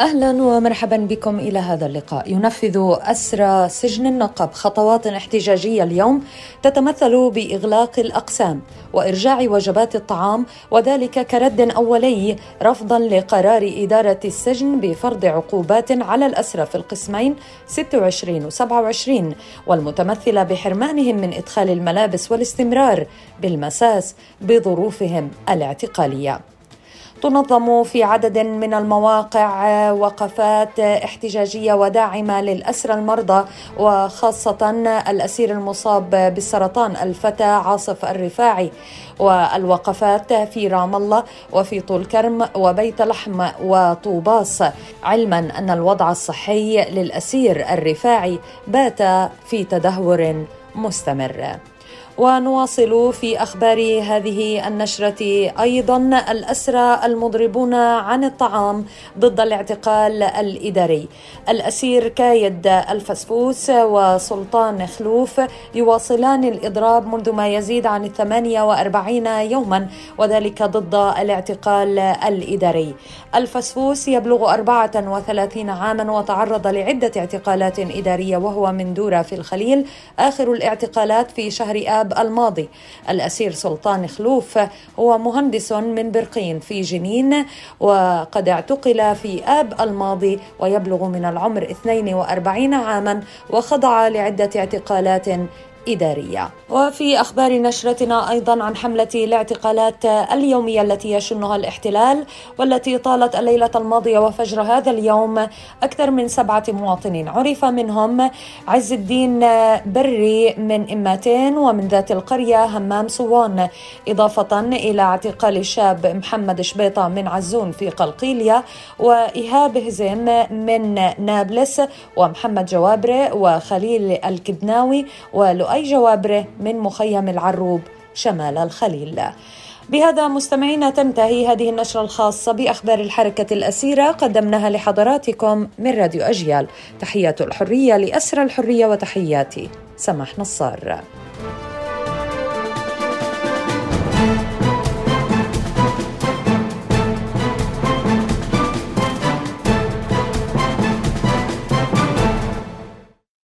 أهلا ومرحبا بكم إلى هذا اللقاء. ينفذ أسرى سجن النقب خطوات احتجاجية اليوم تتمثل بإغلاق الأقسام وإرجاع وجبات الطعام وذلك كرد أولي رفضا لقرار إدارة السجن بفرض عقوبات على الأسرى في القسمين 26 و 27 والمتمثله بحرمانهم من إدخال الملابس والاستمرار بالمساس بظروفهم الاعتقالية. تنظم في عدد من المواقع وقفات احتجاجية وداعمة للاسرى المرضى وخاصة الأسير المصاب بالسرطان الفتى عاصف الرفاعي. والوقفات في رام الله وفي طول كرم وبيت لحم وطوباس علما أن الوضع الصحي للأسير الرفاعي بات في تدهور مستمر. ونواصل في أخبار هذه النشرة أيضا الأسرى المضربون عن الطعام ضد الاعتقال الإداري. الأسير كايد الفسفوس وسلطان خلوف يواصلان الإضراب منذ ما يزيد عن 48 يوما وذلك ضد الاعتقال الإداري. الفسفوس يبلغ 34 عاما وتعرض لعدة اعتقالات إدارية وهو من دورة في الخليل آخر الاعتقالات في شهر آب الشاب الماضي. الأسير سلطان خلوف هو مهندس من برقين في جنين وقد اعتقل في آب الماضي ويبلغ من العمر 42 عاما وخضع لعدة اعتقالات إدارية. وفي أخبار نشرتنا أيضا عن حملة الاعتقالات اليومية التي يشنها الاحتلال والتي طالت الليلة الماضية وفجر هذا اليوم. أكثر من سبعة مواطنين عرف منهم عز الدين بري من إماتين ومن ذات القرية همام صوان إضافة إلى اعتقال الشاب محمد شبيطة من عزون في قلقيلية وإيهاب هزم من نابلس ومحمد جوابرة وخليل الكدناوي ولؤي أي جوابره من مخيم العروب شمال الخليل. بهذا مستمعينا تنتهي هذه النشرة الخاصة بأخبار الحركة الأسيرة قدمناها لحضراتكم من راديو أجيال. تحيات الحرية لأسرى الحرية وتحياتي سماح نصار.